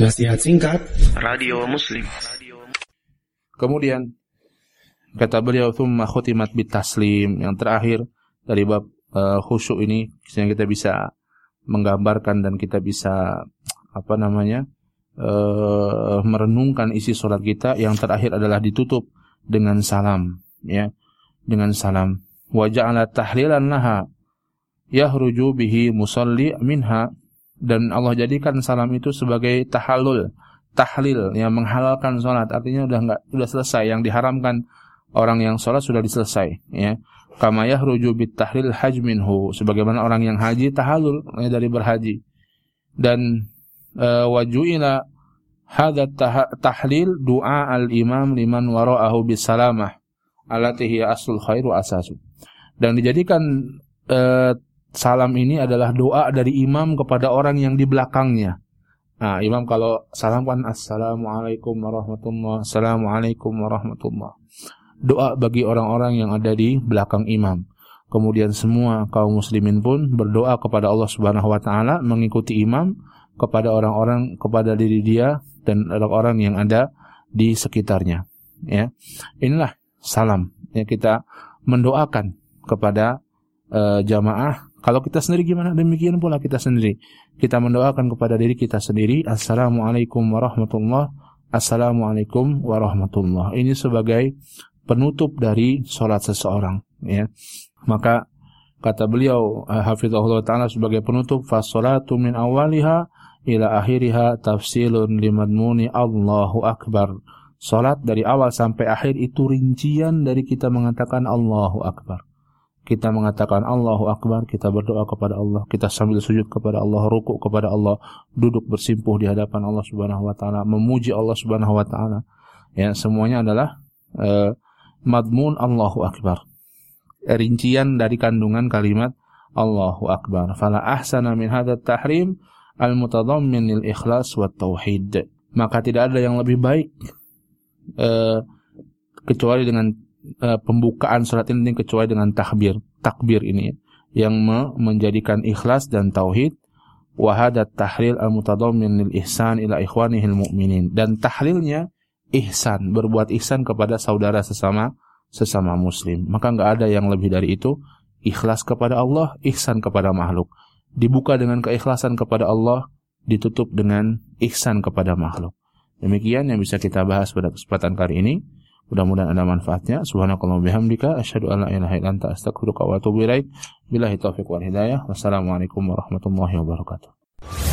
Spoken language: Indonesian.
Nasihat singkat. Radio Muslim. Kemudian kata beliau thumma khutimat bitaslim. Yang terakhir dari bab uh, khusyuk ini sehingga kita bisa menggambarkan dan kita bisa apa namanya uh, merenungkan isi sholat kita. Yang terakhir adalah ditutup dengan salam ya. Dengan salam. Wa ja'ala tahlilan laha yahruju bihi musalli minha dan Allah jadikan salam itu sebagai tahalul, tahlil yang menghalalkan salat. Artinya udah enggak udah selesai yang diharamkan orang yang salat sudah diselesai, ya. Kama yahruju bit tahlil haj minhu, sebagaimana orang yang haji tahalul ya, dari berhaji. Dan uh, wajuila hadza tahlil doa al-imam liman wara'ahu bisalamah allati hiya aslul khairu asasu. Dan dijadikan uh, salam ini adalah doa dari imam kepada orang yang di belakangnya. Nah, imam kalau salam kan assalamualaikum warahmatullah, assalamualaikum warahmatullah. Doa bagi orang-orang yang ada di belakang imam. Kemudian semua kaum muslimin pun berdoa kepada Allah Subhanahu wa taala mengikuti imam kepada orang-orang kepada diri dia dan orang-orang yang ada di sekitarnya, ya. Inilah salam yang kita mendoakan kepada uh, jamaah kalau kita sendiri gimana? Demikian pula kita sendiri. Kita mendoakan kepada diri kita sendiri. Assalamualaikum warahmatullah. Assalamualaikum warahmatullah. Ini sebagai penutup dari sholat seseorang. Ya. Maka kata beliau eh, hafizahullah taala sebagai penutup fasolatu min awaliha ila akhiriha tafsilun limadmuni Allahu akbar. Salat dari awal sampai akhir itu rincian dari kita mengatakan Allahu akbar kita mengatakan Allahu Akbar, kita berdoa kepada Allah, kita sambil sujud kepada Allah, rukuk kepada Allah, duduk bersimpuh di hadapan Allah Subhanahu wa taala, memuji Allah Subhanahu wa taala. Ya, semuanya adalah uh, madmun Allahu Akbar. Rincian dari kandungan kalimat Allahu Akbar. Fala ahsana min tahrim al-mutadammin lil ikhlas wa tauhid. Maka tidak ada yang lebih baik uh, kecuali dengan uh, pembukaan surat ini kecuali dengan takbir, takbir ini yang menjadikan ikhlas dan tauhid wahadat tahlil al-mutadammin lil ihsan ila ikhwanihil mu'minin. Dan tahlilnya ihsan berbuat ihsan kepada saudara sesama sesama muslim. Maka nggak ada yang lebih dari itu. Ikhlas kepada Allah ihsan kepada makhluk. Dibuka dengan keikhlasan kepada Allah ditutup dengan ihsan kepada makhluk. Demikian yang bisa kita bahas pada kesempatan kali ini Mudah-mudahan ada manfaatnya. Subhanakallah bihamdika asyhadu an la ilaha illa anta astaghfiruka wa atubu ilaik. Billahi taufiq wal hidayah. Wassalamualaikum warahmatullahi wabarakatuh.